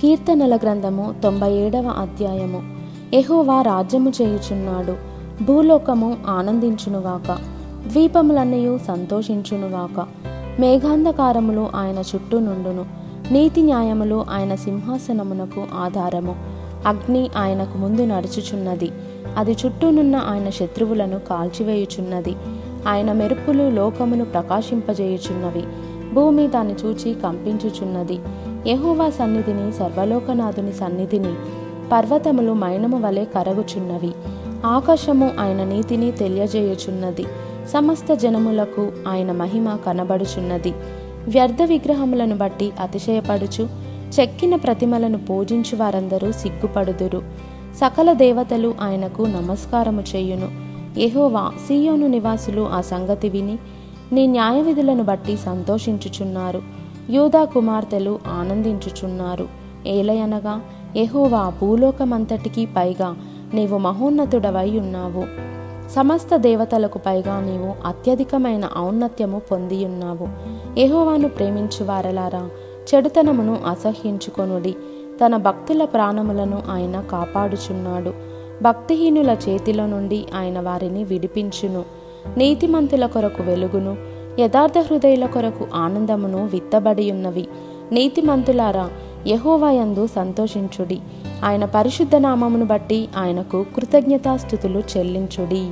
కీర్తనల గ్రంథము తొంభై ఏడవ అధ్యాయము. ఎహోవా రాజ్యము చేయుచున్నాడు. భూలోకము ఆనందించునుగాక. ద్వీపములన్నయు సంతోషించునుగాక. మేఘాంధకారములు ఆయన చుట్టూ నుండును. నీతి న్యాయములు ఆయన సింహాసనమునకు ఆధారము. అగ్ని ఆయనకు ముందు నడుచుచున్నది. అది చుట్టూనున్న ఆయన శత్రువులను కాల్చివేయుచున్నది. ఆయన మెరుపులు లోకమును ప్రకాశింపజేయుచున్నవి. భూమి దాన్ని చూచి కంపించుచున్నది. యహోవా సన్నిధిని సర్వలోకనాథుని సన్నిధిని పర్వతములు మైనము వలె కరగుచున్నవి. ఆకాశము ఆయన నీతిని తెలియజేయుచున్నది. సమస్త జనములకు ఆయన మహిమ కనబడుచున్నది. వ్యర్థ విగ్రహములను బట్టి అతిశయపడుచు చెక్కిన ప్రతిమలను పూజించు వారందరూ సిగ్గుపడుదురు. సకల దేవతలు ఆయనకు నమస్కారము చేయును. ఎహోవా సీయోను నివాసులు ఆ సంగతి విని నీ న్యాయ విధులను బట్టి సంతోషించుచున్నారు. యూదా కుమార్తెలు ఆనందించుచున్నారు. ఏలయనగా ఎహోవా భూలోకమంతటికి పైగా నీవు మహోన్నతుడవై ఉన్నావు. సమస్త దేవతలకు పైగా నీవు అత్యధికమైన ఔన్నత్యము పొందియున్నావు ఎహోవాను ప్రేమించు వారలారా చెడుతనమును అసహ్యించుకొనుడి. తన భక్తుల ప్రాణములను ఆయన కాపాడుచున్నాడు. భక్తిహీనుల చేతిలో నుండి ఆయన వారిని విడిపించును. నీతిమంతుల కొరకు వెలుగును యథార్థ హృదయుల కొరకు ఆనందమును విత్తబడియున్నవి. నీతిమంతులారా యహోవాయందు సంతోషించుడి. ఆయన పరిశుద్ధ నామమును బట్టి ఆయనకు కృతజ్ఞతాస్థుతులు చెల్లించుడి.